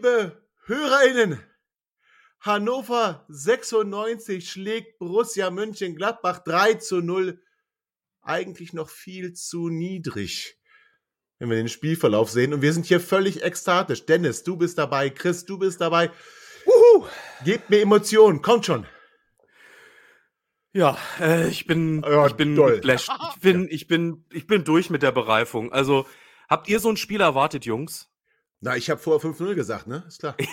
Liebe HörerInnen, Hannover 96 schlägt Borussia Mönchengladbach 3 zu 0. Eigentlich noch viel zu niedrig, wenn wir den Spielverlauf sehen. Und wir sind hier völlig ekstatisch. Dennis, du bist dabei. Chris, du bist dabei. Wuhu! Gebt mir Emotionen. Kommt schon. Ja, äh, ich bin, Ja, ich bin geflasht. Ich bin, ich bin, ich bin durch mit der Bereifung. Also, habt ihr so ein Spiel erwartet, Jungs? Na, ich habe vorher 5-0 gesagt, ne? Ist klar.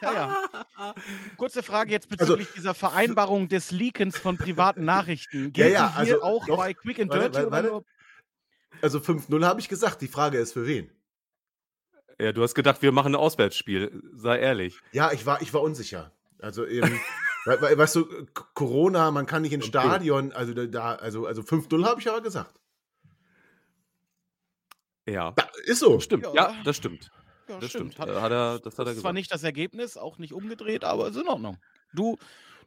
Ja, ja. Kurze Frage jetzt Also, bezüglich dieser Vereinbarung des Leakens von privaten Nachrichten. Ja, Gilt ja, die hier also auch doch. bei Quick and Dirty warte, oder warte. Also 5-0 habe ich gesagt. Die Frage ist für wen? Ja, du hast gedacht, wir machen ein Auswärtsspiel. Sei ehrlich. Ja, ich war, ich war unsicher. Also eben, we- we- weißt du, Corona, man kann nicht ins Okay. Stadion, also da- da, also, also 5-0 habe ich aber gesagt. Ja. Da, ist so. Stimmt. Ja. Ja, das stimmt. Ja, Das stimmt. Hat, Äh, Hat er, das hat er das gesagt. nicht das Ergebnis, auch nicht umgedreht, aber ist in Ordnung. Du,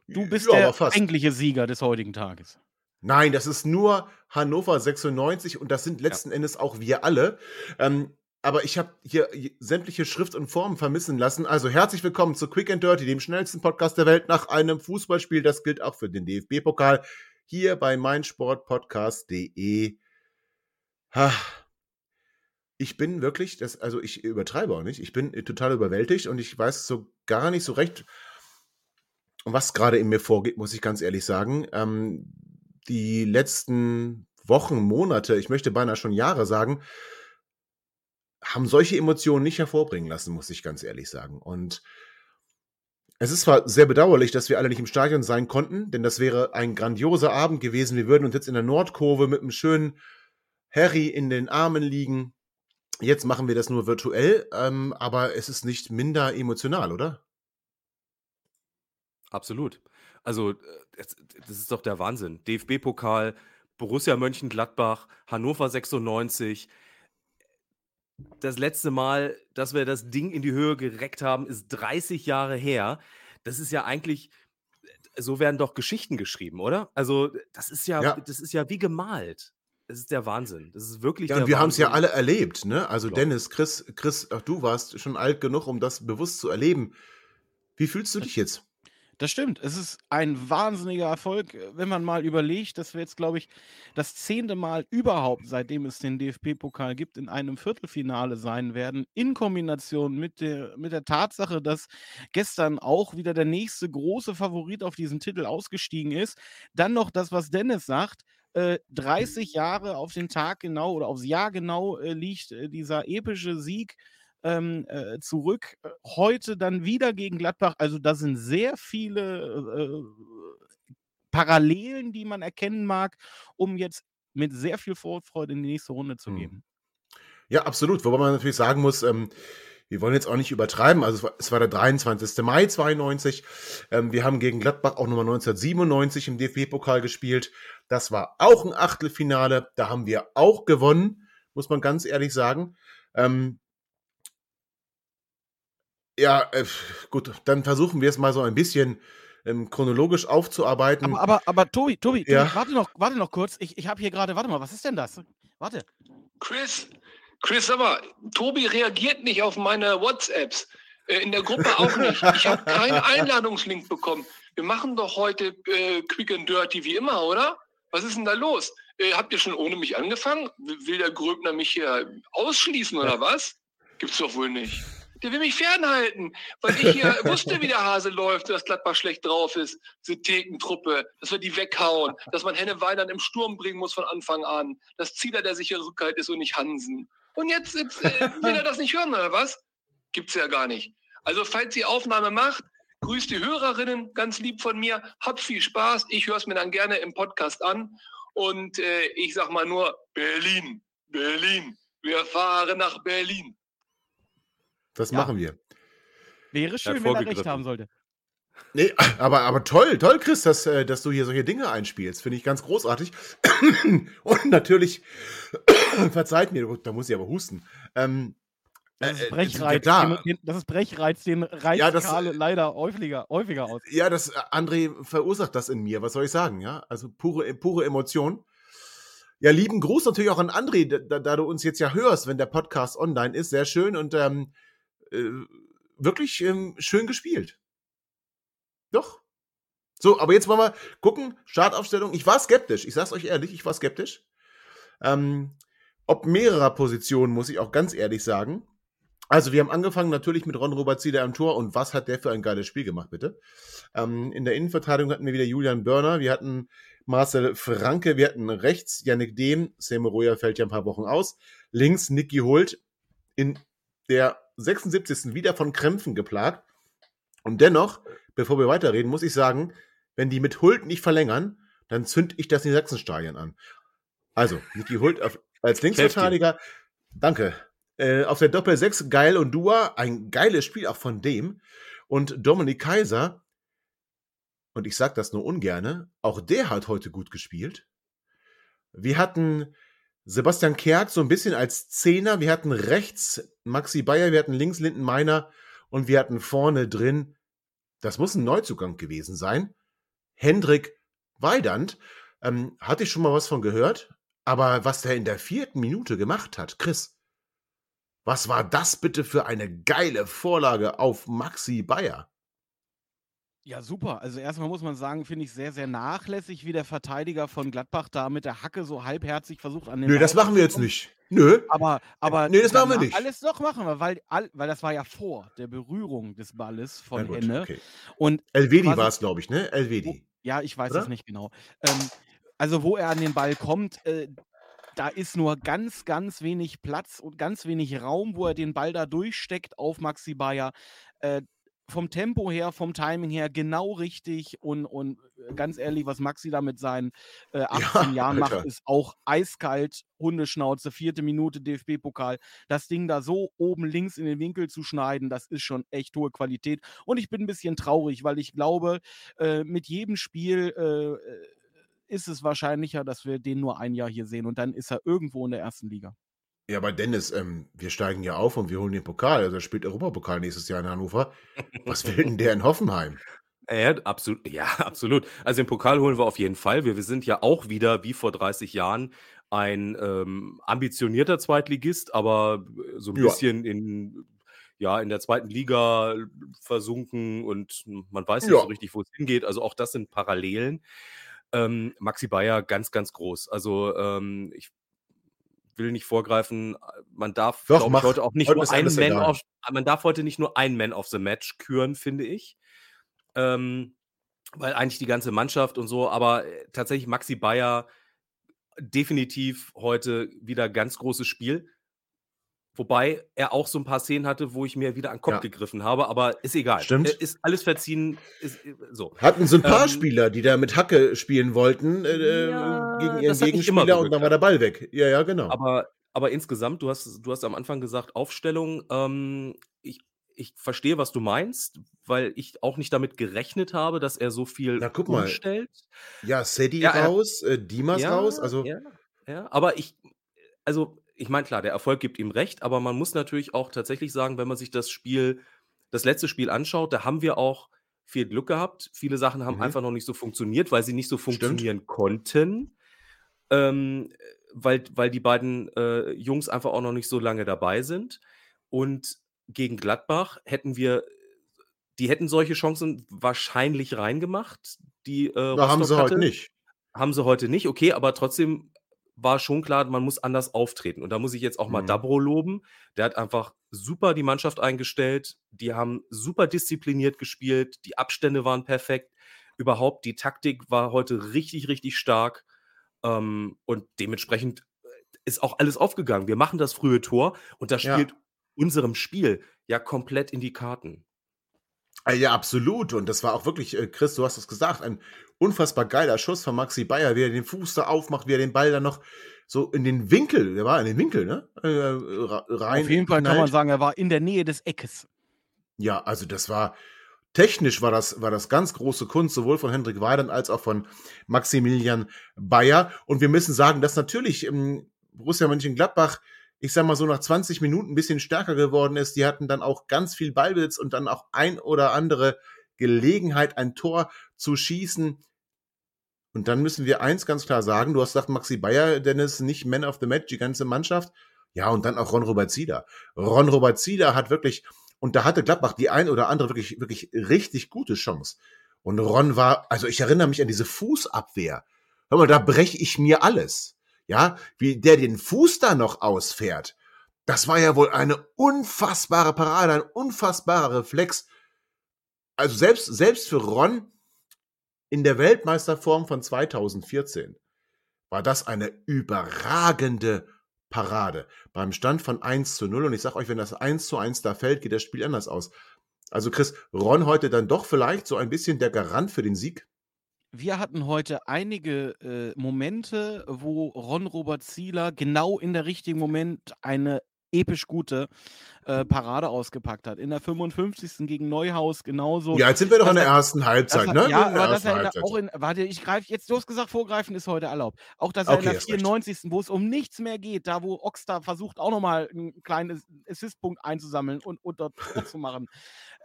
du bist Ja, der fast. eigentliche Sieger des heutigen Tages. Nein, das ist nur Hannover 96 und das sind letzten Endes auch wir alle. Ähm, aber ich habe hier sämtliche Schrift und Formen vermissen lassen. Also herzlich willkommen zu Quick and Dirty, dem schnellsten Podcast der Welt nach einem Fußballspiel. Das gilt auch für den DFB-Pokal. Hier bei meinsportpodcast.de. Ha. Ich bin wirklich, das, also ich übertreibe auch nicht, ich bin total überwältigt und ich weiß so gar nicht so recht, was gerade in mir vorgeht, muss ich ganz ehrlich sagen. Ähm, die letzten Wochen, Monate, ich möchte beinahe schon Jahre sagen, haben solche Emotionen nicht hervorbringen lassen, muss ich ganz ehrlich sagen. Und es ist zwar sehr bedauerlich, dass wir alle nicht im Stadion sein konnten, denn das wäre ein grandioser Abend gewesen. Wir würden uns jetzt in der Nordkurve mit einem schönen Harry in den Armen liegen. Jetzt machen wir das nur virtuell, ähm, aber es ist nicht minder emotional, oder? Absolut. Also, äh, das, das ist doch der Wahnsinn. DFB-Pokal, Borussia Mönchengladbach, Hannover 96. Das letzte Mal, dass wir das Ding in die Höhe gereckt haben, ist 30 Jahre her. Das ist ja eigentlich, so werden doch Geschichten geschrieben, oder? Also, das ist ja, Ja. das ist ja wie gemalt. Das ist der Wahnsinn. Das ist wirklich Ja, der und wir haben es ja alle erlebt, ne? Also Klar. Dennis, Chris, Chris, auch du warst schon alt genug, um das bewusst zu erleben. Wie fühlst du dich jetzt? Das stimmt. Es ist ein wahnsinniger Erfolg, wenn man mal überlegt, dass wir jetzt, glaube ich, das zehnte Mal überhaupt, seitdem es den DFB-Pokal gibt, in einem Viertelfinale sein werden, in Kombination mit der, mit der Tatsache, dass gestern auch wieder der nächste große Favorit auf diesen Titel ausgestiegen ist. Dann noch das, was Dennis sagt. Äh, 30 Jahre auf den Tag genau oder aufs Jahr genau äh, liegt äh, dieser epische Sieg ähm, äh, zurück. Heute dann wieder gegen Gladbach. Also da sind sehr viele Parallelen, die man erkennen mag, um jetzt mit sehr viel Vorfreude in die nächste Runde zu Hm. gehen. Ja, absolut. Wobei man natürlich sagen muss, ähm, wir wollen jetzt auch nicht übertreiben. Also es war, es war der 23. Mai 92. Ähm, wir haben gegen Gladbach auch nochmal 1997 im DFB-Pokal gespielt. Das war auch ein Achtelfinale. Da haben wir auch gewonnen, muss man ganz ehrlich sagen. Ähm, ja, äh, gut, dann versuchen wir es mal so ein bisschen ähm, chronologisch aufzuarbeiten. Aber, aber, aber Tobi, Tobi, Tobi Ja. warte, noch, warte noch kurz. Ich, ich habe hier gerade, warte mal, was ist denn das? Warte. Chris, Chris, sag mal, Tobi reagiert nicht auf meine WhatsApps. Äh, in der Gruppe auch nicht. Ich habe keinen Einladungslink bekommen. Wir machen doch heute äh, Quick and Dirty wie immer, oder? Was ist denn da los? Äh, habt ihr schon ohne mich angefangen? Will der Gröbner mich hier ausschließen oder was? Gibt's doch wohl nicht. Der will mich fernhalten, weil ich hier wusste, wie der Hase läuft, dass Gladbach schlecht drauf ist. Diese Thekentruppe, dass wir die weghauen, dass man Henne Weinern im Sturm bringen muss von Anfang an, dass Zieler der sichere Rückhalt ist und nicht Hansen. Und jetzt, jetzt äh, will er das nicht hören, oder was? Gibt's ja gar nicht. Also, falls die Aufnahme macht, grüßt die Hörerinnen ganz lieb von mir. Habt viel Spaß. Ich höre es mir dann gerne im Podcast an. Und äh, ich sag mal nur Berlin, Berlin. Wir fahren nach Berlin. Das Ja. machen wir. Wäre schön, wenn er recht haben sollte. Nee, aber, aber toll, toll, Chris, dass, äh, dass du hier solche Dinge einspielst. Finde ich ganz großartig. Und natürlich, verzeiht mir, da muss ich aber husten. Ähm, Das äh, ist äh, Brechreiz, ja, den, das ist Brechreiz, den reizt Ja, das- Karle leider häufiger, häufiger aus. Ja, das äh, André verursacht das in mir. Was soll ich sagen? Ja, also pure, pure Emotion. Ja, lieben Gruß natürlich auch an André, da- da, da du uns jetzt ja hörst, wenn der Podcast online ist. Sehr schön und ähm, äh, wirklich ähm, schön gespielt. Doch. So, aber jetzt wollen wir gucken. Startaufstellung. Ich war skeptisch. Ich sag's euch ehrlich, ich war skeptisch. Ähm, ob mehrerer Positionen, muss ich auch ganz ehrlich sagen. Also, wir haben angefangen natürlich mit Ron Robert Zieder am Tor und was hat der für ein geiles Spiel gemacht, bitte? Ähm, in der Innenverteidigung hatten wir wieder Julian Börner, wir hatten Marcel Franke, wir hatten rechts Yannick Dehm, Semmeroya fällt ja ein paar Wochen aus, links Niki Hult, in der 76. wieder von Krämpfen geplagt. Und dennoch, bevor wir weiterreden, muss ich sagen, wenn die mit Hult nicht verlängern, dann zünd ich das in Sachsenstadion an. Also, Niki Hult als Linksverteidiger, danke. Äh, auf der Doppel 6 Geil und Dua, ein geiles Spiel auch von dem. Und Dominik Kaiser, und ich sage das nur ungerne, auch der hat heute gut gespielt. Wir hatten Sebastian Kehrt so ein bisschen als Zehner, wir hatten rechts Maxi Bayer, wir hatten links Linden Meiner und wir hatten vorne drin, das muss ein Neuzugang gewesen sein, Hendrik Weidand. Ähm, hatte ich schon mal was von gehört, aber was der in der vierten Minute gemacht hat, Chris, was war das bitte für eine geile Vorlage auf Maxi Bayer? Ja, super. Also erstmal muss man sagen, finde ich sehr, sehr nachlässig, wie der Verteidiger von Gladbach da mit der Hacke so halbherzig versucht an den Nö, Ball das machen wir jetzt nicht. Nö. Aber, aber Nee, das machen wir nicht. Alles doch machen wir, weil, weil das war ja vor der Berührung des Balles von gut, Henne. okay. Und Elvedi war es, glaube ich, ne? Elvedi. ja, ich weiß es nicht genau. Ähm, also wo er an den Ball kommt, äh, da ist nur ganz, ganz wenig Platz und ganz wenig Raum, wo er den Ball da durchsteckt auf Maxi Bayer. Äh, vom Tempo her, vom Timing her genau richtig und, und äh, ganz ehrlich, was Maxi da mit seinen äh, 18 Jahren macht, Alter. ist auch eiskalt, Hundeschnauze, vierte Minute DFB-Pokal. Das Ding da so oben links in den Winkel zu schneiden, das ist schon echt hohe Qualität. Und ich bin ein bisschen traurig, weil ich glaube, äh, mit jedem Spiel äh, äh, ist es wahrscheinlicher, dass wir den nur ein Jahr hier sehen und dann ist er irgendwo in der ersten Liga. Ja, aber Dennis, ähm, wir steigen ja auf und wir holen den Pokal. Also er spielt Europapokal nächstes Jahr in Hannover. Was will denn der in Hoffenheim? Ja, absolut. Ja, absolut. Also den Pokal holen wir auf jeden Fall. Wir, wir sind ja auch wieder, wie vor 30 Jahren, ein ähm, ambitionierter Zweitligist, aber so ein Ja. bisschen in, ja, in der zweiten Liga versunken und man weiß nicht Ja. so richtig, wo es hingeht. Also auch das sind Parallelen. Ähm, Maxi Bayer ganz, ganz groß. Also ähm, ich will nicht vorgreifen, man darf Doch, glaub mach. heute auch nicht Heute nur ist ein alles Man egal. of, man darf heute nicht nur ein Man of the Match küren, finde ich. Ähm, weil eigentlich die ganze Mannschaft und so, aber äh, tatsächlich Maxi Bayer definitiv heute wieder ganz großes Spiel. Wobei er auch so ein paar Szenen hatte, wo ich mir wieder an den Kopf Ja. gegriffen habe, aber ist egal. Stimmt. Äh, Ist alles verziehen, ist äh, so. Hatten so ein paar Ähm, Spieler, die da mit Hacke spielen wollten äh, Ja, gegen ihren Gegenspieler und dann war der Ball weg. Ja, ja, genau. Aber, aber insgesamt, du hast, du hast am Anfang gesagt, Aufstellung, ähm, ich, ich verstehe, was du meinst, weil ich auch nicht damit gerechnet habe, dass er so viel Na, guck mal. umstellt. ja, Sedi Ja, raus, äh, Dimas raus. Also ja, ja, aber ich, also ich meine, klar, der Erfolg gibt ihm recht, aber man muss natürlich auch tatsächlich sagen, wenn man sich das Spiel, das letzte Spiel anschaut, da haben wir auch viel Glück gehabt. Viele Sachen haben Mhm. einfach noch nicht so funktioniert, weil sie nicht so Stimmt. funktionieren konnten. Ähm, weil, weil die beiden äh, Jungs einfach auch noch nicht so lange dabei sind. Und gegen Gladbach hätten wir, die hätten solche Chancen wahrscheinlich reingemacht. Die, äh, da haben sie heute hatte. nicht. Haben sie heute nicht, okay, aber trotzdem war schon klar, man muss anders auftreten. Und da muss ich jetzt auch mal Mhm. Dabro loben. Der hat einfach super die Mannschaft eingestellt. Die haben super diszipliniert gespielt. Die Abstände waren perfekt. Überhaupt, die Taktik war heute richtig, richtig stark. Ähm, und dementsprechend äh, ist auch alles aufgegangen. Wir machen das frühe Tor und das Ja. spielt unserem Spiel ja komplett in die Karten. Ah, Ja, absolut. Und das war auch wirklich, äh, Chris, du hast es gesagt, ein unfassbar geiler Schuss von Maxi Bayer, wie er den Fuß da aufmacht, wie er den Ball dann noch so in den Winkel, der war in den Winkel, ne? Äh, rein. Auf jeden Fall kann man sagen, er war in der Nähe des Eckes. Ja, also das war technisch war das, war das ganz große Kunst, sowohl von Hendrik Weidand als auch von Maximilian Bayer. Und wir müssen sagen, dass natürlich ähm, Borussia Mönchengladbach, ich sag mal so nach 20 Minuten ein bisschen stärker geworden ist. Die hatten dann auch ganz viel Ballbesitz und dann auch ein oder andere Gelegenheit, ein Tor zu schießen. Und dann müssen wir eins ganz klar sagen, du hast gesagt, Maxi Bayer, Dennis, nicht Man of the Match, die ganze Mannschaft. Ja, und dann auch Ron Robert Zieder. Ron Robert Zieder hat wirklich, und da hatte Gladbach die ein oder andere wirklich, wirklich richtig gute Chance. Und Ron war, also ich erinnere mich an diese Fußabwehr. Hör mal, da breche ich mir alles. Ja, wie der den Fuß da noch ausfährt. Das war ja wohl eine unfassbare Parade, ein unfassbarer Reflex. Also selbst, selbst für Ron in der Weltmeisterform von 2014 war das eine überragende Parade. Beim Stand von 1 zu 0. Und ich sag euch, wenn das 1 zu 1 da fällt, geht das Spiel anders aus. Also Chris, Ron heute dann doch vielleicht so ein bisschen der Garant für den Sieg. Wir hatten heute einige äh, Momente, wo Ron Robert Zieler genau in der richtigen Moment eine episch gute äh, Parade ausgepackt hat. In der 55. gegen Neuhaus genauso. Ja, jetzt sind wir doch in der ersten Halbzeit, ne? ja, In der aber dass er in der, auch in, warte, ich greife jetzt, du hast gesagt, vorgreifen ist heute erlaubt. Auch, dass er in Okay, der hast recht. 94. wo es um nichts mehr geht, da wo Oxter versucht auch nochmal einen kleinen Assistpunkt einzusammeln und, und dort zu machen.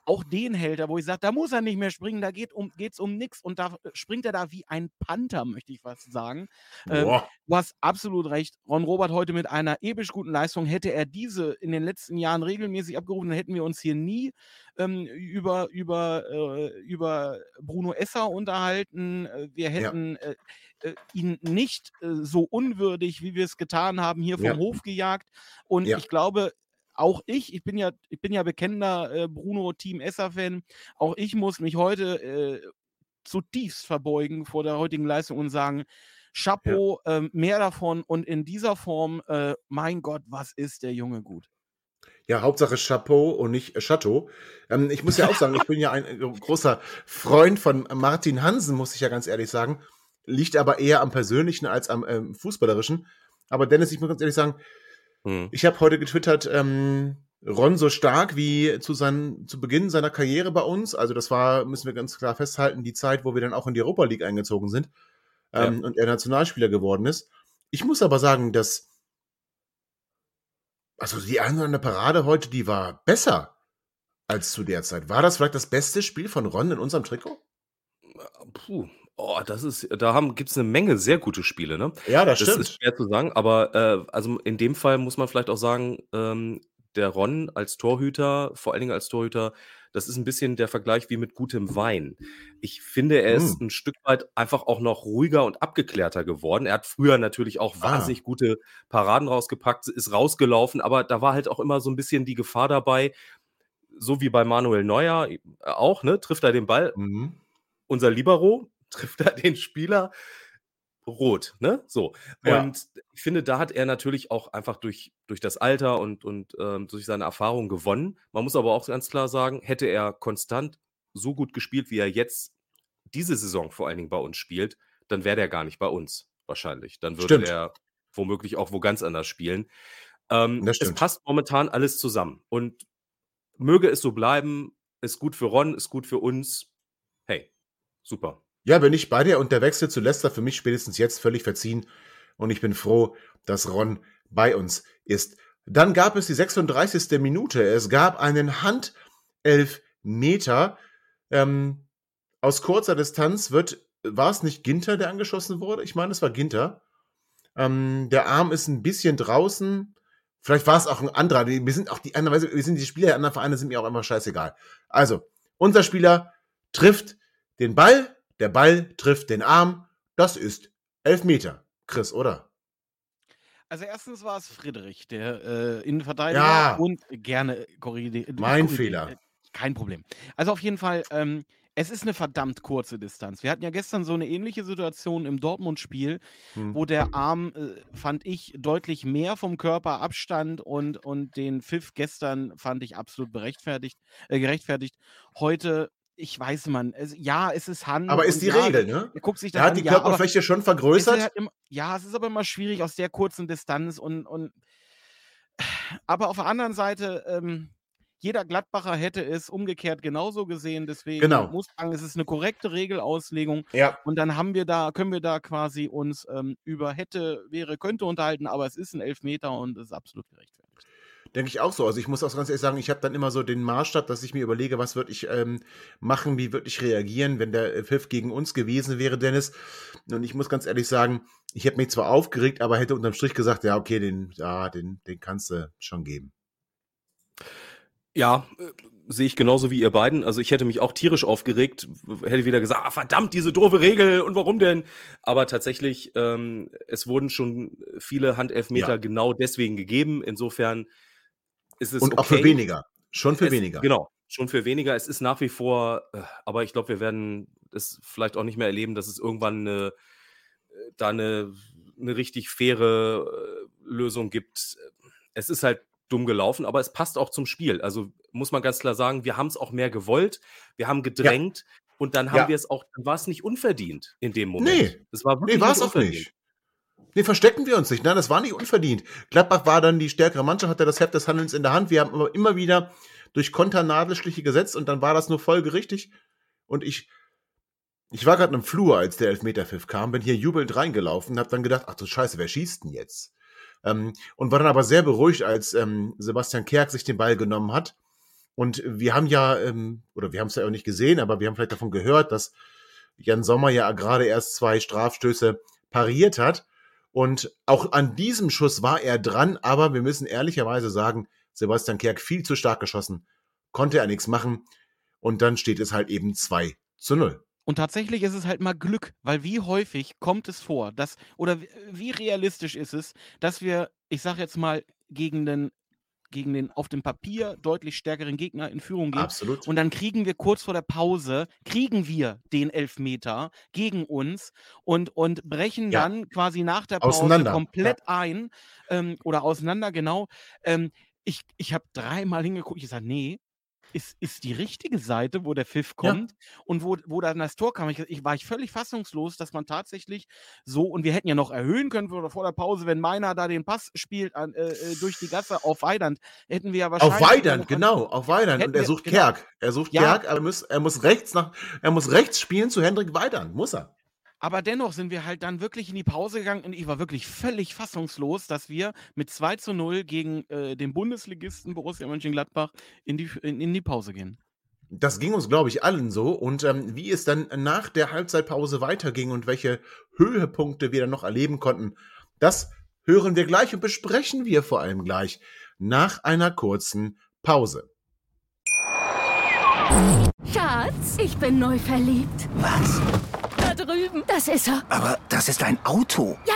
Auch den hält er, wo ich sage, da muss er nicht mehr springen, da geht um, geht's um nichts und da äh, springt er da wie ein Panther, möchte ich fast sagen. Ähm. Du hast absolut recht. Ron Robert heute mit einer episch guten Leistung. Hätte er diese in den letzten Jahren regelmäßig abgerufen, dann hätten wir uns hier nie ähm, über, über, äh, über Bruno Esser unterhalten. Äh, Wir hätten äh, äh, ihn nicht äh, so unwürdig, wie wir es getan haben, hier vom Ja. Hof gejagt. Und Ja. ich glaube, auch ich, ich bin ja, ich bin ja bekennender äh, Bruno Team Esser-Fan, auch ich muss mich heute äh, zutiefst verbeugen vor der heutigen Leistung und sagen, Chapeau, ähm, mehr davon und in dieser Form, äh, mein Gott, was ist der Junge gut. Ja, Hauptsache Chapeau und nicht äh, Chateau. Ähm, ich muss ja auch sagen, ich bin ja ein äh, großer Freund von Martin Hansen, muss ich ja ganz ehrlich sagen. Liegt aber eher am Persönlichen als am ähm, Fußballerischen. Aber Dennis, ich muss ganz ehrlich sagen, Hm. ich habe heute getwittert, ähm, Ron so stark wie zu, seinen, zu Beginn seiner Karriere bei uns. Also das war, müssen wir ganz klar festhalten, die Zeit, wo wir dann auch in die Europa League eingezogen sind ähm, und er Nationalspieler geworden ist. Ich muss aber sagen, dass also die eine oder andere Parade heute, die war besser als zu der Zeit. War das vielleicht das beste Spiel von Ron in unserem Trikot? Puh. Oh, das ist, da gibt es eine Menge sehr gute Spiele, ne? Ja, das Das stimmt. ist schwer zu sagen, aber äh, also in dem Fall muss man vielleicht auch sagen, ähm, der Ron als Torhüter, vor allen Dingen als Torhüter, das ist ein bisschen der Vergleich wie mit gutem Wein. Ich finde, er ist ein Stück weit einfach auch noch ruhiger und abgeklärter geworden. Er hat früher natürlich auch Ah. wahnsinnig gute Paraden rausgepackt, ist rausgelaufen, aber da war halt auch immer so ein bisschen die Gefahr dabei, so wie bei Manuel Neuer äh, auch, ne? Trifft er den Ball, Mhm. unser Libero, trifft er den Spieler rot, ne? So. Ja. Und ich finde, da hat er natürlich auch einfach durch, durch das Alter und, und ähm, durch seine Erfahrung gewonnen. Man muss aber auch ganz klar sagen, hätte er konstant so gut gespielt, wie er jetzt diese Saison vor allen Dingen bei uns spielt, dann wäre der gar nicht bei uns wahrscheinlich. Dann würde Stimmt. er womöglich auch wo ganz anders spielen. Ähm, Das es passt momentan alles zusammen. Und möge es so bleiben, ist gut für Ron, ist gut für uns. Hey, super. Ja, bin ich bei dir und der Wechsel zu Leicester für mich spätestens jetzt völlig verziehen und ich bin froh, dass Ron bei uns ist. Dann gab es die 36. Minute. Es gab einen Handelfmeter. Ähm, aus kurzer Distanz wird, war es nicht Ginter, der angeschossen wurde? Ich meine, es war Ginter. Ähm, der Arm ist ein bisschen draußen. Vielleicht war es auch ein anderer. Wir sind auch die andere, wir sind die Spieler der anderen Vereine sind mir auch immer scheißegal. Also, unser Spieler trifft den Ball, der Ball trifft den Arm. Das ist Elfmeter. Chris, oder? Also erstens war es Friedrich, der äh, Innenverteidiger Ja. und gerne korrigiert. Mein Fehler. Kein Problem. Also auf jeden Fall, ähm, es ist eine verdammt kurze Distanz. Wir hatten ja gestern so eine ähnliche Situation im Dortmund-Spiel, Hm. wo der Arm, äh, fand ich, deutlich mehr vom Körper abstand und, und den Pfiff gestern fand ich absolut berechtfertigt, äh, gerechtfertigt. Heute, ich weiß man, es, ja, es ist Hand. Aber ist die ja, Regel, ne? Er guckt sich Er hat an, die ja, Körperfläche schon es ist vergrößert. halt immer, ja, es ist aber immer schwierig aus der kurzen Distanz und, und aber auf der anderen Seite, ähm, jeder Gladbacher hätte es umgekehrt genauso gesehen, deswegen Genau. muss ich sagen, es ist eine korrekte Regelauslegung Ja. und dann haben wir da, können wir da quasi uns ähm, über hätte, wäre, könnte unterhalten, aber es ist ein Elfmeter und es ist absolut gerechtfertigt. Denke ich auch so. Also ich muss auch ganz ehrlich sagen, ich habe dann immer so den Maßstab, dass ich mir überlege, was würde ich ähm, machen, wie würde ich reagieren, wenn der äh, Pfiff gegen uns gewesen wäre, Dennis. Und ich muss ganz ehrlich sagen, ich hätte mich zwar aufgeregt, aber hätte unterm Strich gesagt, ja, okay, den, ja, den, den kannst du schon geben. Ja, äh, sehe ich genauso wie ihr beiden. Also ich hätte mich auch tierisch aufgeregt, hätte wieder gesagt, ah, verdammt, diese doofe Regel und warum denn? Aber tatsächlich, ähm, es wurden schon viele Handelfmeter Ja. genau deswegen gegeben. Insofern ist es Und auch für okay. weniger. Schon für es, weniger. Genau, schon für weniger. Es ist nach wie vor, äh, aber ich glaube, wir werden es vielleicht auch nicht mehr erleben, dass es irgendwann eine, äh, da eine, eine richtig faire äh, Lösung gibt. Es ist halt dumm gelaufen, aber es passt auch zum Spiel. Also muss man ganz klar sagen, wir haben es auch mehr gewollt, wir haben gedrängt und dann haben Ja. wir es auch, dann war es nicht unverdient in dem Moment. Nee. es war wirklich Nee, war es auch nicht. Nee, verstecken wir uns nicht. Nein, das war nicht unverdient. Gladbach war dann die stärkere Mannschaft, hatte das Heft des Handelns in der Hand. Wir haben aber immer wieder durch Konter Nadelstiche gesetzt und dann war das nur folgerichtig. Und ich, ich war gerade im Flur, als der Elfmeterpfiff kam, bin hier jubelnd reingelaufen und habe dann gedacht, ach du Scheiße, wer schießt denn jetzt? Ähm, und war dann aber sehr beruhigt, als ähm, Sebastian Kerk sich den Ball genommen hat. Und wir haben ja, ähm, oder wir haben es ja auch nicht gesehen, aber wir haben vielleicht davon gehört, dass Jan Sommer ja gerade erst zwei Strafstöße pariert hat. Und auch an diesem Schuss war er dran, aber wir müssen ehrlicherweise sagen, Sebastian Kerk viel zu stark geschossen, konnte er nichts machen. Und dann steht es halt eben 2 zu 0. Und tatsächlich ist es halt mal Glück, weil wie häufig kommt es vor, dass, oder wie, realistisch ist es, dass wir, ich sag jetzt mal, gegen den, gegen den auf dem Papier deutlich stärkeren Gegner in Führung gehen. Absolut. Und dann kriegen wir kurz vor der Pause, kriegen wir den Elfmeter gegen uns und, und brechen Ja. dann quasi nach der Pause komplett ein ähm, oder auseinander, genau. Ähm, ich ich habe dreimal hingeguckt, ich sage, nee, ist, ist die richtige Seite, wo der Pfiff Ja. kommt und wo, wo dann das Tor kam. Ich, ich war ich völlig fassungslos, dass man tatsächlich so, und wir hätten ja noch erhöhen können vor, vor der Pause, wenn meiner da den Pass spielt an, äh, äh, durch die Gasse auf Weidand, hätten wir ja wahrscheinlich. Auf Weidand, genau, auf Weidand. Und er wir- sucht genau. Kerk. Er sucht Ja. Kerk, aber er muss, er muss rechts nach, er muss rechts spielen zu Hendrik Weidand. Muss er. Aber dennoch sind wir halt dann wirklich in die Pause gegangen und ich war wirklich völlig fassungslos, dass wir mit 2 zu 0 gegen äh, den Bundesligisten Borussia Mönchengladbach in die, in, in die Pause gehen. Das ging uns, glaube ich, allen so. Und ähm, wie es dann nach der Halbzeitpause weiterging und welche Höhepunkte wir dann noch erleben konnten, das hören wir gleich und besprechen wir vor allem gleich nach einer kurzen Pause. Schatz, ich bin neu verliebt. Was? Drüben. Das ist er. Aber das ist ein Auto. Ja,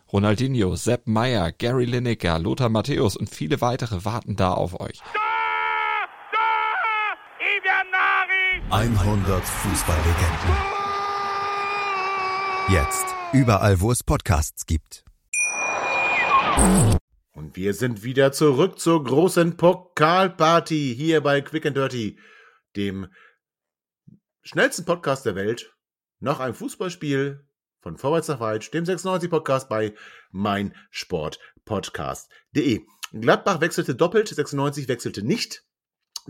Ronaldinho, Sepp Meyer, Gary Lineker, Lothar Matthäus und viele weitere warten da auf euch. 100 Fußballlegenden. Jetzt überall, wo es Podcasts gibt. Und wir sind wieder zurück zur großen Pokalparty hier bei Quick and Dirty, dem schnellsten Podcast der Welt. Nach einem Fußballspiel von Vorwärts nach Weit, dem 96 Podcast bei meinsportpodcast.de. Gladbach wechselte doppelt, 96 wechselte nicht.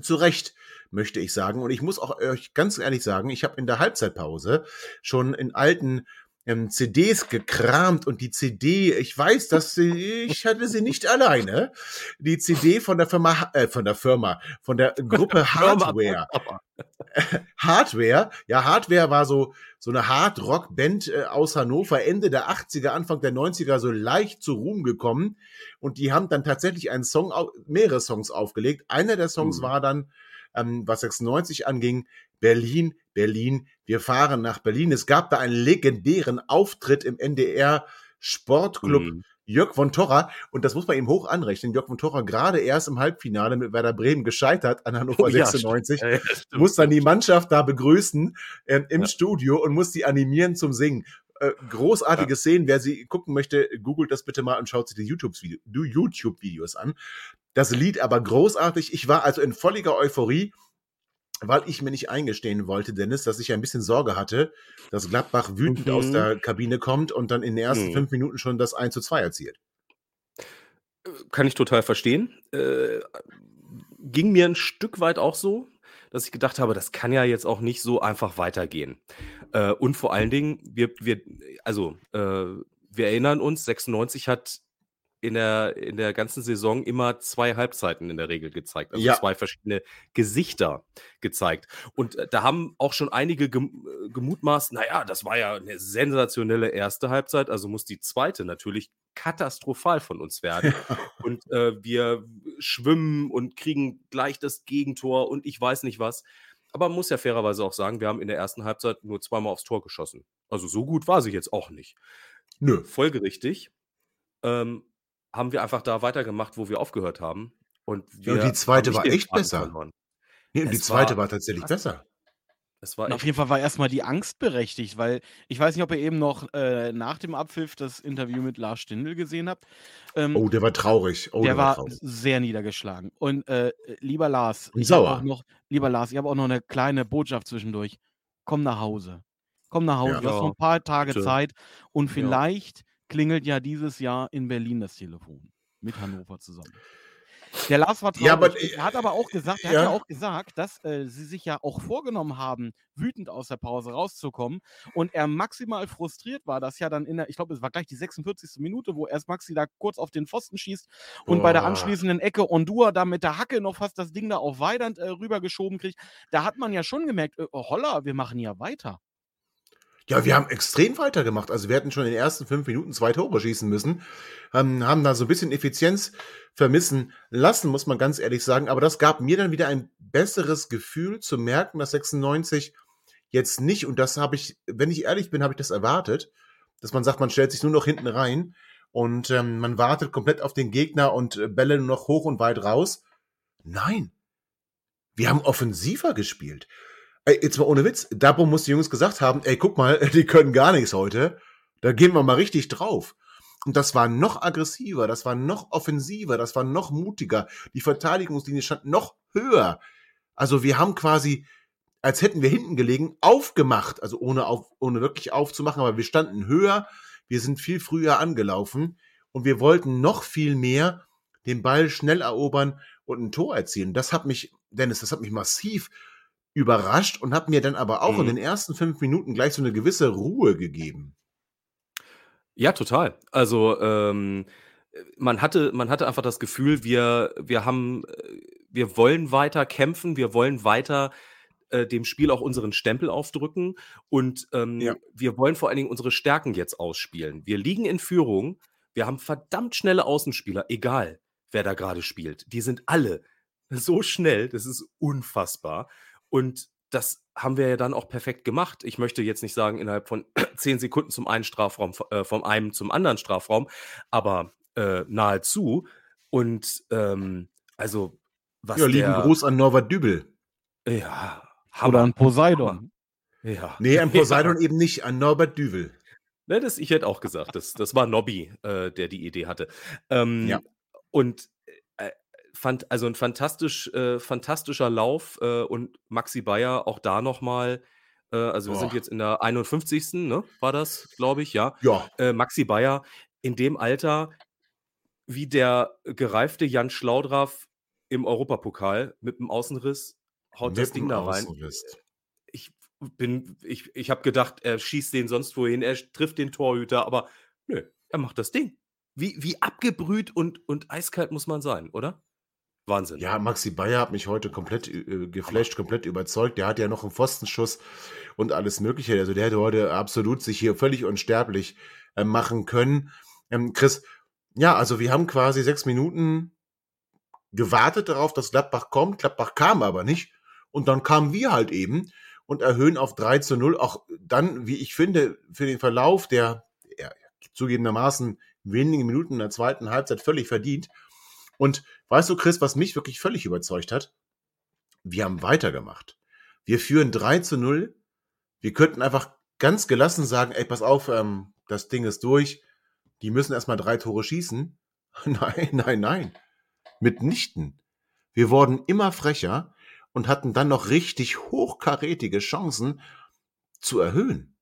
Zu Recht, möchte ich sagen. Und ich muss auch euch ganz ehrlich sagen, ich habe in der Halbzeitpause schon in alten ähm, CDs gekramt und die CD, ich weiß, dass sie, ich hatte sie nicht alleine. Die CD von der Firma, äh, von der Firma, von der Gruppe Hardware. Hardware, ja, Hardware war so, so eine Hard-Rock-Band äh, aus Hannover, Ende der 80er, Anfang der 90er, so leicht zu Ruhm gekommen. Und die haben dann tatsächlich einen Song, mehrere Songs aufgelegt. Einer der Songs Mhm. war dann, ähm, was 96 anging, Berlin, Berlin, wir fahren nach Berlin. Es gab da einen legendären Auftritt im NDR Sportclub Mhm. Jörg von Torra, und das muss man ihm hoch anrechnen. Jörg von Torra gerade erst im Halbfinale mit Werder Bremen gescheitert an Hannover Oh ja, 96 Ja, ja, stimmt. muss dann die Mannschaft da begrüßen ähm, im Ja. Studio und muss die animieren zum Singen. Äh, großartige Szenen. Wer sie gucken möchte, googelt das bitte mal und schaut sich die YouTube-Videos an. Das Lied aber großartig. Ich war also in völliger Euphorie, weil ich mir nicht eingestehen wollte, Dennis, dass ich ein bisschen Sorge hatte, dass Gladbach wütend Mhm. aus der Kabine kommt und dann in den ersten Mhm. fünf Minuten schon das 1 zu 2 erzielt. Kann ich total verstehen. Äh, ging mir ein Stück weit auch so, dass ich gedacht habe, das kann ja jetzt auch nicht so einfach weitergehen. Äh, und vor allen Dingen, wir, wir, also, äh, wir erinnern uns, 96 hat in der, in der ganzen Saison immer zwei Halbzeiten in der Regel gezeigt, also Ja. zwei verschiedene Gesichter gezeigt. Und äh, da haben auch schon einige äh, gemutmaßt, naja, das war ja eine sensationelle erste Halbzeit, also muss die zweite natürlich katastrophal von uns werden. und äh, wir schwimmen und kriegen gleich das Gegentor und ich weiß nicht was. Aber man muss ja fairerweise auch sagen, wir haben in der ersten Halbzeit nur zweimal aufs Tor geschossen. Also so gut war sie jetzt auch nicht. Nö. Folgerichtig ähm, haben wir einfach da weitergemacht, wo wir aufgehört haben. Und, Ja, und die zweite war echt Faden besser. verloren. Nee, und die zweite war war tatsächlich besser. Und auf jeden Fall war erstmal die Angst berechtigt, weil ich weiß nicht, ob ihr eben noch äh, nach dem Abpfiff das Interview mit Lars Stindl gesehen habt. Ähm, Oh, der war traurig. Oh, der war traurig. sehr niedergeschlagen. Und äh, lieber Lars, Und ich habe sauer. auch noch, lieber Lars, ich habe auch noch eine kleine Botschaft zwischendurch. Komm nach Hause. Komm nach Hause. Ja. Du hast noch ein paar Tage bitte. Zeit und Ja. vielleicht klingelt ja dieses Jahr in Berlin das Telefon mit Hannover zusammen. Der Lars war traurig. Ja, aber, er hat aber auch gesagt, er ja. hat ja auch gesagt, dass äh, sie sich ja auch vorgenommen haben, wütend aus der Pause rauszukommen und er maximal frustriert war, dass ja dann in der, ich glaube, es war gleich die 46. Minute, wo erst Maxi da kurz auf den Pfosten schießt und bei der Boah. anschließenden Ecke Ondua da mit der Hacke noch fast das Ding da auf Weidand äh, rübergeschoben kriegt. Da hat man ja schon gemerkt, äh, holla, wir machen ja weiter. Ja, wir haben extrem weitergemacht. Also wir hätten schon in den ersten fünf Minuten zwei Tore schießen müssen. Ähm, haben da so ein bisschen Effizienz vermissen lassen, muss man ganz ehrlich sagen. Aber das gab mir dann wieder ein besseres Gefühl zu merken, dass 96 jetzt nicht, und das habe ich, wenn ich ehrlich bin, habe ich das erwartet, dass man sagt, man stellt sich nur noch hinten rein und ähm, man wartet komplett auf den Gegner und äh, Bälle nur noch hoch und weit raus. Nein. Wir haben offensiver gespielt. Ey, jetzt mal ohne Witz. Dabo muss die Jungs gesagt haben, ey, guck mal, die können gar nichts heute. Da gehen wir mal richtig drauf. Und das war noch aggressiver, das war noch offensiver, das war noch mutiger. Die Verteidigungslinie stand noch höher. Also wir haben quasi, als hätten wir hinten gelegen, aufgemacht. Also ohne, auf, ohne wirklich aufzumachen, aber wir standen höher. Wir sind viel früher angelaufen und wir wollten noch viel mehr den Ball schnell erobern und ein Tor erzielen. Das hat mich, Dennis, das hat mich massiv überrascht und hat mir dann aber auch in Mhm. den ersten fünf Minuten gleich so eine gewisse Ruhe gegeben. Ja, total. Also, ähm, man hatte man hatte einfach das Gefühl, wir wir haben äh, wir wollen weiter kämpfen, wir wollen weiter, äh, dem Spiel auch unseren Stempel aufdrücken und, ähm, Ja. wir wollen vor allen Dingen unsere Stärken jetzt ausspielen. Wir liegen in Führung, wir haben verdammt schnelle Außenspieler, egal wer da gerade spielt. Die sind alle so schnell, das ist unfassbar. Und das haben wir ja dann auch perfekt gemacht. Ich möchte jetzt nicht sagen, innerhalb von 10 Sekunden zum einen Strafraum, äh, vom einen zum anderen Strafraum, aber äh, nahezu. Und ähm, also, was Ja, lieben der, Gruß an Norbert Dübel. Ja, Oder Hammer. ein Poseidon. Ja. Nee, an Ja. Poseidon eben nicht, an Norbert Dübel. Ne, das, ich hätte auch gesagt, das, das war Nobby, äh, der die Idee hatte. Ähm, Ja. Und fand, also ein fantastisch, äh, fantastischer Lauf äh, und Maxi Bayer auch da nochmal, äh, also wir sind Boah. jetzt in der 51. Ne, war das, glaube ich, ja. Ja, Äh, Maxi Bayer in dem Alter wie der gereifte Jan Schlaudraff im Europapokal mit dem Außenriss haut das mit Ding dem da rein. Außenriss. Ich, bin, ich, ich habe gedacht, er schießt den sonst wohin, er trifft den Torhüter, aber nö, er macht das Ding. Wie, wie abgebrüht und, und eiskalt muss man sein, oder? Wahnsinn. Ja, Maxi Bayer hat mich heute komplett äh, geflasht, komplett überzeugt. Der hat ja noch einen Pfostenschuss und alles Mögliche. Also der hätte heute absolut sich hier völlig unsterblich äh, machen können. Ähm, Chris, ja, also wir haben quasi sechs Minuten gewartet darauf, dass Gladbach kommt. Gladbach kam aber nicht. Und dann kamen wir halt eben und erhöhen auf 3 zu 0. Auch dann, wie ich finde, für den Verlauf der ja, zugegebenermaßen wenigen Minuten in der zweiten Halbzeit völlig verdient. Und weißt du, Chris, was mich wirklich völlig überzeugt hat? Wir haben weitergemacht. Wir führen 3 zu 0. Wir könnten einfach ganz gelassen sagen, ey, pass auf, ähm, das Ding ist durch. Die müssen erstmal drei Tore schießen. Nein, nein, nein. Mitnichten. Wir wurden immer frecher und hatten dann noch richtig hochkarätige Chancen zu erhöhen.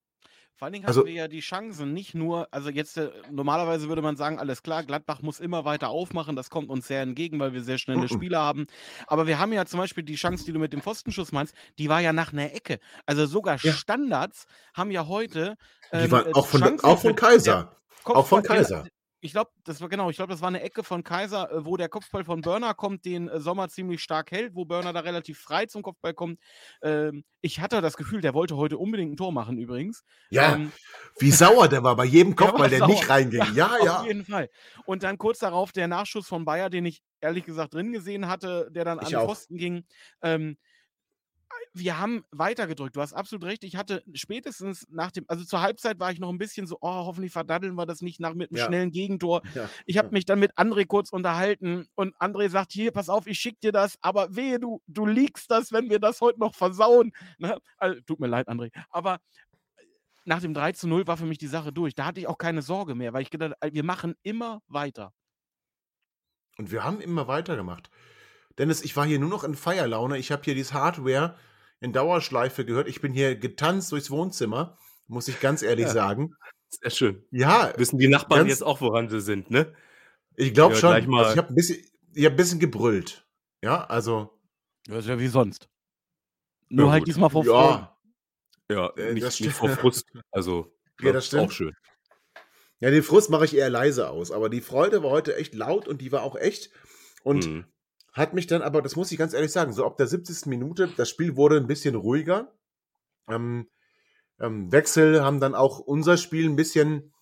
Vor allen Dingen Also- hatten wir ja die Chancen, nicht nur, also jetzt äh, normalerweise würde man sagen, alles klar, Gladbach muss immer weiter aufmachen, das kommt uns sehr entgegen, weil wir sehr schnelle Mhm. Spieler haben. Aber wir haben ja zum Beispiel die Chance, die du mit dem Pfostenschuss meinst, die war ja nach einer Ecke. Also sogar Ja. Standards haben ja heute. Die ähm, waren äh, auch von, Chancen auch von Kaiser. Auch von Kopfball- Kaiser. Ich glaube, das war genau, ich glaube, das war eine Ecke von Kaiser, äh, wo der Kopfball von Burner kommt, den äh, Sommer ziemlich stark hält, wo Burner da relativ frei zum Kopfball kommt. Ähm, ich hatte das Gefühl, der wollte heute unbedingt ein Tor machen übrigens. Ja, Ähm, wie sauer der war bei jedem Der Kopfball, der, sauer. nicht reinging. Ja, ja. Auf jeden Fall. Und dann kurz darauf der Nachschuss von Bayer, den ich ehrlich gesagt drin gesehen hatte, der dann an Ich den auch. Pfosten ging. Ähm, wir haben weitergedrückt. Du hast absolut recht. Ich hatte spätestens nach dem, also zur Halbzeit war ich noch ein bisschen so, oh, hoffentlich verdaddeln wir das nicht nach mit einem Ja. schnellen Gegentor. ja. Ich habe mich dann mit André kurz unterhalten und André sagt, hier, pass auf, ich schick dir das, aber wehe, du, du liegst das, wenn wir das heute noch versauen. Ne? Also, tut mir leid, André. Aber nach dem 3 zu 0 war für mich die Sache durch. Da hatte ich auch keine Sorge mehr, weil ich gedacht, äh, wir machen immer weiter. Und wir haben immer weitergemacht. Dennis, ich war hier nur noch in Feierlaune. Ich habe hier dieses Hardware in Dauerschleife gehört. Ich bin hier getanzt durchs Wohnzimmer, muss ich ganz ehrlich Ja. sagen. Sehr schön. Ja, Wissen die Nachbarn jetzt auch, woran sie sind, ne? ich glaube Ja, schon. Also ich habe ein bisschen, ich hab ein bisschen gebrüllt. Ja, also Das ist ja wie sonst. Nur Ja, halt gut. diesmal vor Freude. ja, Ja, Äh, nicht, nicht vor Frust. Also, Ja, das ist stimmt. auch schön. ja, den Frust mache ich eher leise aus. Aber die Freude war heute echt laut und die war auch echt. Und Mhm. Hat mich dann, aber das muss ich ganz ehrlich sagen, so ab der 70. Minute, das Spiel wurde ein bisschen ruhiger. Ähm, ähm, Wechsel haben dann auch unser Spiel ein bisschen,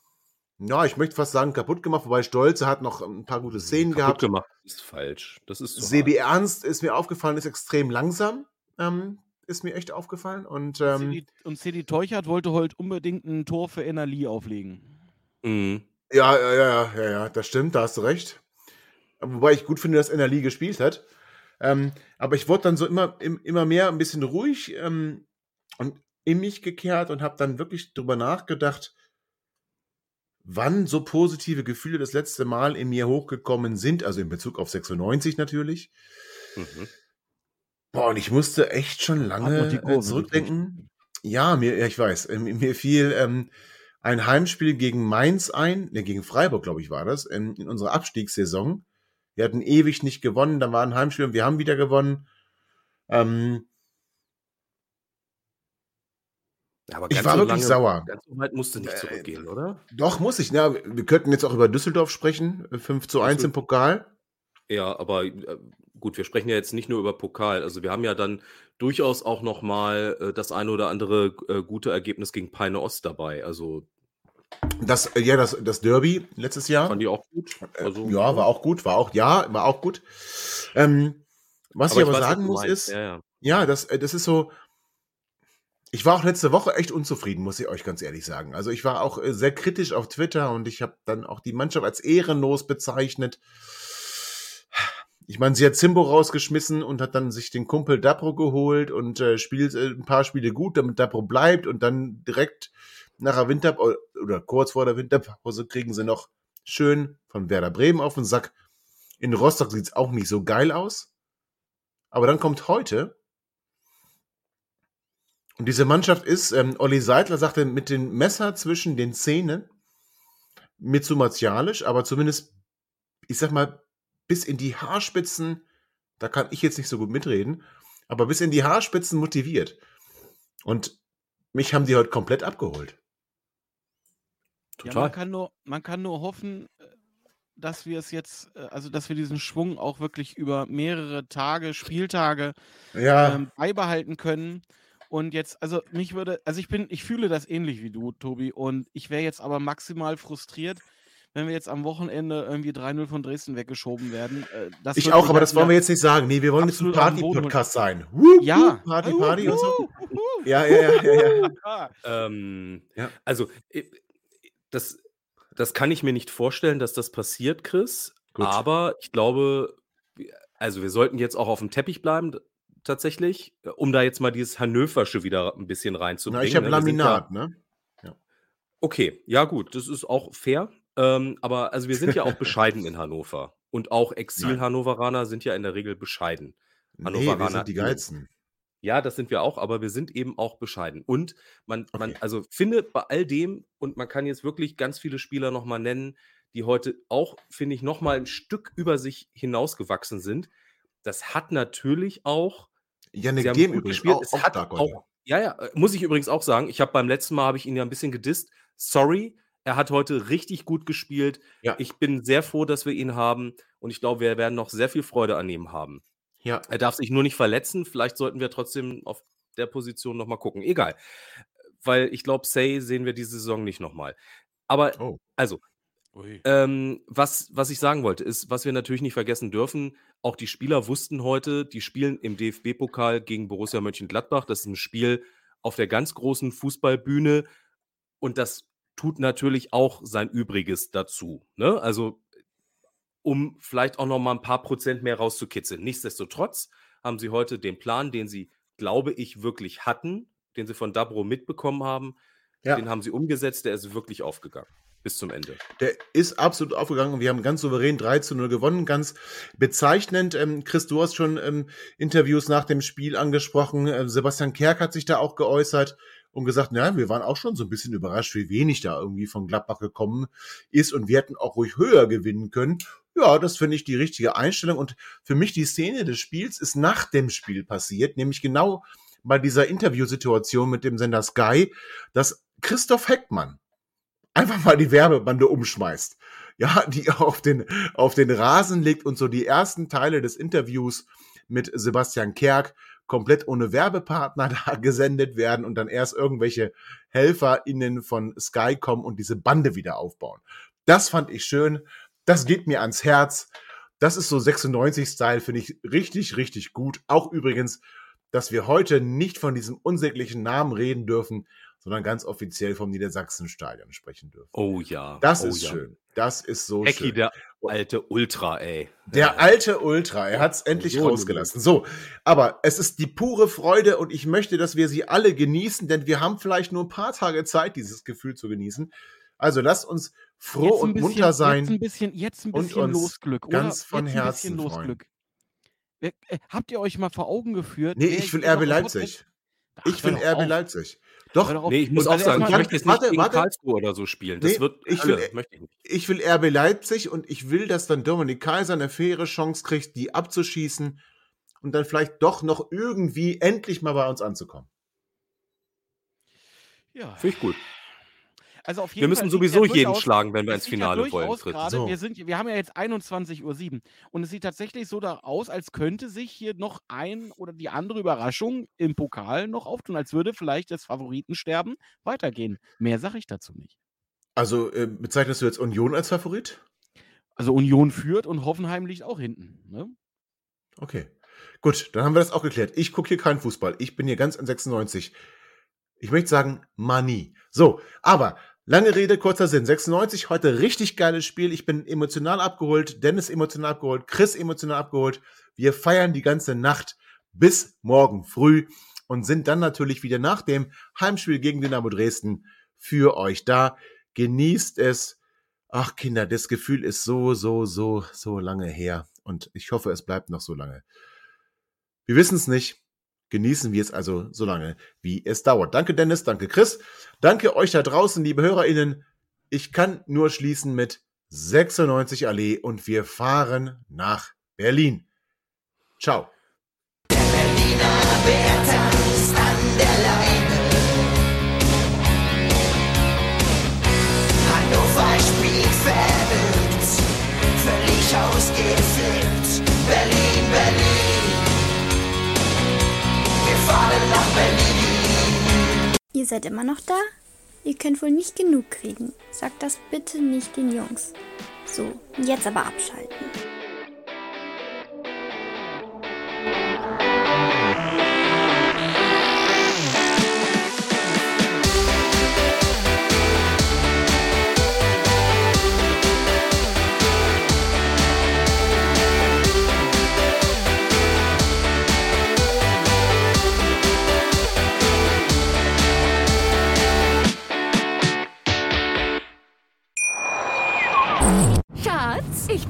ja, ich möchte fast sagen, kaputt gemacht, wobei Stolze hat noch ein paar gute Szenen Kaputt gehabt. gemacht ist falsch. Das ist zu Sebi. Ernst ist mir aufgefallen, ist extrem langsam. Ähm, ist mir echt aufgefallen. Und ähm, Cedi- Und Cedi Teuchert wollte heute unbedingt ein Tor für NRI auflegen. Mhm. ja, ja, ja, ja, ja, das stimmt, da hast du recht. Wobei ich gut finde, dass NRI gespielt hat. Ähm, aber ich wurde dann so immer, im, immer mehr ein bisschen ruhig ähm, und in mich gekehrt und habe dann wirklich drüber nachgedacht, wann so positive Gefühle das letzte Mal in mir hochgekommen sind, also in Bezug auf 96 natürlich. Mhm. Boah, und ich musste echt schon lange die äh, zurückdenken. Ja, mir, ja, ich weiß, äh, mir fiel ähm, ein Heimspiel gegen Mainz ein, ne, gegen Freiburg, glaube ich, war das, in, in unserer Abstiegssaison. Wir hatten ewig nicht gewonnen, dann war ein Heimspiel und wir haben wieder gewonnen. Ähm, Ja, aber Ich war so wirklich lange, sauer. Ganz so weit musst du nicht Äh, zurückgehen, oder? doch, muss ich. Ja, wir könnten jetzt auch über Düsseldorf sprechen. 5 zu 1 im Pokal. Ja, aber äh, gut, wir sprechen ja jetzt nicht nur über Pokal. Also wir haben ja dann durchaus auch noch mal äh, das eine oder andere äh, gute Ergebnis gegen Peine Ost dabei. Also Das, äh, ja, das, das Derby letztes Jahr. fand die auch gut. Äh, Also, ja, war auch gut, war auch, ja, war auch gut. Ähm, was ich aber weiß, sagen muss, ist, Ja, ja. ja, das, äh, das ist so. Ich war auch letzte Woche echt unzufrieden, muss ich euch ganz ehrlich sagen. Also ich war auch sehr kritisch auf Twitter und ich habe dann auch die Mannschaft als ehrenlos bezeichnet. Ich meine, sie hat Zimbo rausgeschmissen und hat dann sich den Kumpel Dapro geholt und äh, spielt ein paar Spiele gut, damit Dapro bleibt und dann direkt nach der Winter oder kurz vor der Winterpause kriegen sie noch schön von Werder Bremen auf den Sack. In Rostock sieht's auch nicht so geil aus. Aber dann kommt heute und diese Mannschaft ist, ähm, Olli Seidler sagte, mit dem Messer zwischen den Zähnen, mir zu martialisch, aber zumindest, ich sag mal, bis in die Haarspitzen, da kann ich jetzt nicht so gut mitreden, aber bis in die Haarspitzen motiviert. Und mich haben die heute komplett abgeholt. Ja, Total. man kann nur, man kann nur hoffen, äh, dass wir es jetzt, äh, also dass wir diesen Schwung auch wirklich über mehrere Tage, Spieltage Ja, ähm, beibehalten können. Und jetzt, also mich würde, also ich bin, ich fühle das ähnlich wie du, Tobi, und ich wäre jetzt aber maximal frustriert, wenn wir jetzt am Wochenende irgendwie 3-0 von Dresden weggeschoben werden. Äh, das ich auch, aber das wollen wir jetzt nicht sagen. Nee, wir wollen jetzt ein Party-Podcast sein. Wuh, Ja. Party, Party und so. Wuhu. Ja, ja, ja, ja, ja. Ähm, Ja. Also, das, das kann ich mir nicht vorstellen, dass das passiert, Chris. Gut. Aber ich glaube, also wir sollten jetzt auch auf dem Teppich bleiben, tatsächlich, äh, um da jetzt mal dieses Hannoversche wieder ein bisschen reinzubringen. Na, ich habe ne? Laminat, Ja, ne? okay, ja gut, das ist auch fair. Ähm, aber also wir sind ja auch bescheiden in Hannover. Und auch. Exil-Hannoveraner sind ja in der Regel bescheiden. Nee, wir Hannoveraner sind die. Geilsten. Ja, das sind wir auch, aber wir sind eben auch bescheiden. Und man, man Okay. also finde bei all dem, und man kann jetzt wirklich ganz viele Spieler nochmal nennen, die heute auch, finde ich, nochmal ein Stück über sich hinausgewachsen sind. Das hat natürlich auch, haben Dehm gut übrigens gespielt, auch, es auch hat stark auch, ja, ja, äh, muss ich übrigens auch sagen, ich habe beim letzten Mal, habe ich ihn ja ein bisschen gedisst. Sorry, er hat heute richtig gut gespielt. Ja. Ich bin sehr froh, dass wir ihn haben und ich glaube, wir werden noch sehr viel Freude an ihm haben. Ja, Er darf sich nur nicht verletzen. Vielleicht sollten wir trotzdem auf der Position nochmal gucken. Egal. Weil ich glaube, Say sehen wir diese Saison nicht nochmal. Aber, Oh. also, ähm, was, was ich sagen wollte, ist, was wir natürlich nicht vergessen dürfen, auch die Spieler wussten heute, die spielen im DFB-Pokal gegen Borussia Mönchengladbach. Das ist ein Spiel auf der ganz großen Fußballbühne und das tut natürlich auch sein Übriges dazu. Ne? Also, um vielleicht auch noch mal ein paar Prozent mehr rauszukitzeln. Nichtsdestotrotz haben sie heute den Plan, den sie, glaube ich, wirklich hatten, den sie von Dabro mitbekommen haben, ja. den haben sie umgesetzt, der ist wirklich aufgegangen. Bis zum Ende. Der ist absolut aufgegangen und wir haben ganz souverän 3 zu 0 gewonnen. Ganz bezeichnend. Ähm, Chris, du hast schon ähm, Interviews nach dem Spiel angesprochen. Ähm, Sebastian Kerk hat sich da auch geäußert und gesagt, na, wir waren auch schon so ein bisschen überrascht, wie wenig da irgendwie von Gladbach gekommen ist und wir hätten auch ruhig höher gewinnen können. Ja, das finde ich die richtige Einstellung und für mich die Szene des Spiels ist nach dem Spiel passiert, nämlich genau bei dieser Interviewsituation mit dem Sender Sky, dass Christoph Heckmann einfach mal die Werbebande umschmeißt. Ja, die auf den, auf den Rasen legt und so die ersten Teile des Interviews mit Sebastian Kerk komplett ohne Werbepartner da gesendet werden und dann erst irgendwelche HelferInnen von Sky kommen und diese Bande wieder aufbauen. Das fand ich schön. Das geht mir ans Herz. Das ist so 96-Style, finde ich richtig, richtig gut. Auch übrigens, dass wir heute nicht von diesem unsäglichen Namen reden dürfen, sondern ganz offiziell vom Niedersachsenstadion sprechen dürfen. Oh ja. Das oh ist ja. schön. Das ist so Ecki, schön. der alte Ultra, ey. Der alte Ultra, er hat es endlich So rausgelassen. So, aber es ist die pure Freude und ich möchte, dass wir sie alle genießen, denn wir haben vielleicht nur ein paar Tage Zeit, dieses Gefühl zu genießen. Also lasst uns froh Jetzt ein und bisschen- munter sein. Jetzt ein bisschen, jetzt ein und bisschen Losglück, oder? ganz von jetzt ein Herzen bisschen freuen. Losglück. Wer- äh, Habt ihr euch mal vor Augen geführt? Nee, wer ich will RB Leipzig. Ach, Ich will RB auf. Leipzig. Doch. Nee, ich muss auch sagen, ich möchte jetzt warte, nicht gegen warte. Karlsruhe oder so spielen. Das Nee, wird ich will- möchte ich nicht. ich will RB Leipzig und ich will, dass dann Dominik Kaiser eine faire Chance kriegt, die abzuschießen und dann vielleicht doch noch irgendwie endlich mal bei uns anzukommen. Ja. Finde ich gut. Also auf jeden Wir müssen Fall sowieso ja jeden schlagen, wenn wir ins sieht ja Finale wollen, So. wir, sind, wir haben ja jetzt 21.07 Uhr und es sieht tatsächlich so da aus, als könnte sich hier noch ein oder die andere Überraschung im Pokal noch auftun, als würde vielleicht das Favoritensterben weitergehen. Mehr sage ich dazu nicht. Also äh, bezeichnest du jetzt Union als Favorit? Also Union führt und Hoffenheim liegt auch hinten. Ne? Okay. Gut, dann haben wir das auch geklärt. Ich gucke hier keinen Fußball. Ich bin hier ganz an 96. Ich möchte sagen, Mani. So, aber lange Rede, kurzer Sinn. 96, heute richtig geiles Spiel. Ich bin emotional abgeholt. Dennis emotional abgeholt. Chris emotional abgeholt. Wir feiern die ganze Nacht bis morgen früh und sind dann natürlich wieder nach dem Heimspiel gegen Dynamo Dresden für euch da. Genießt es. Ach Kinder, das Gefühl ist so, so, so, so lange her. Und ich hoffe, es bleibt noch so lange. Wir wissen es nicht genießen wir es also so lange, wie es dauert. Danke Dennis, danke Chris, danke euch da draußen, liebe HörerInnen. Ich kann nur schließen mit 96 Allee und wir fahren nach Berlin. Ciao. Der Berliner Bertha Ihr seid immer noch da? Ihr könnt wohl nicht genug kriegen. Sagt das bitte nicht den Jungs. So, jetzt aber abschalten.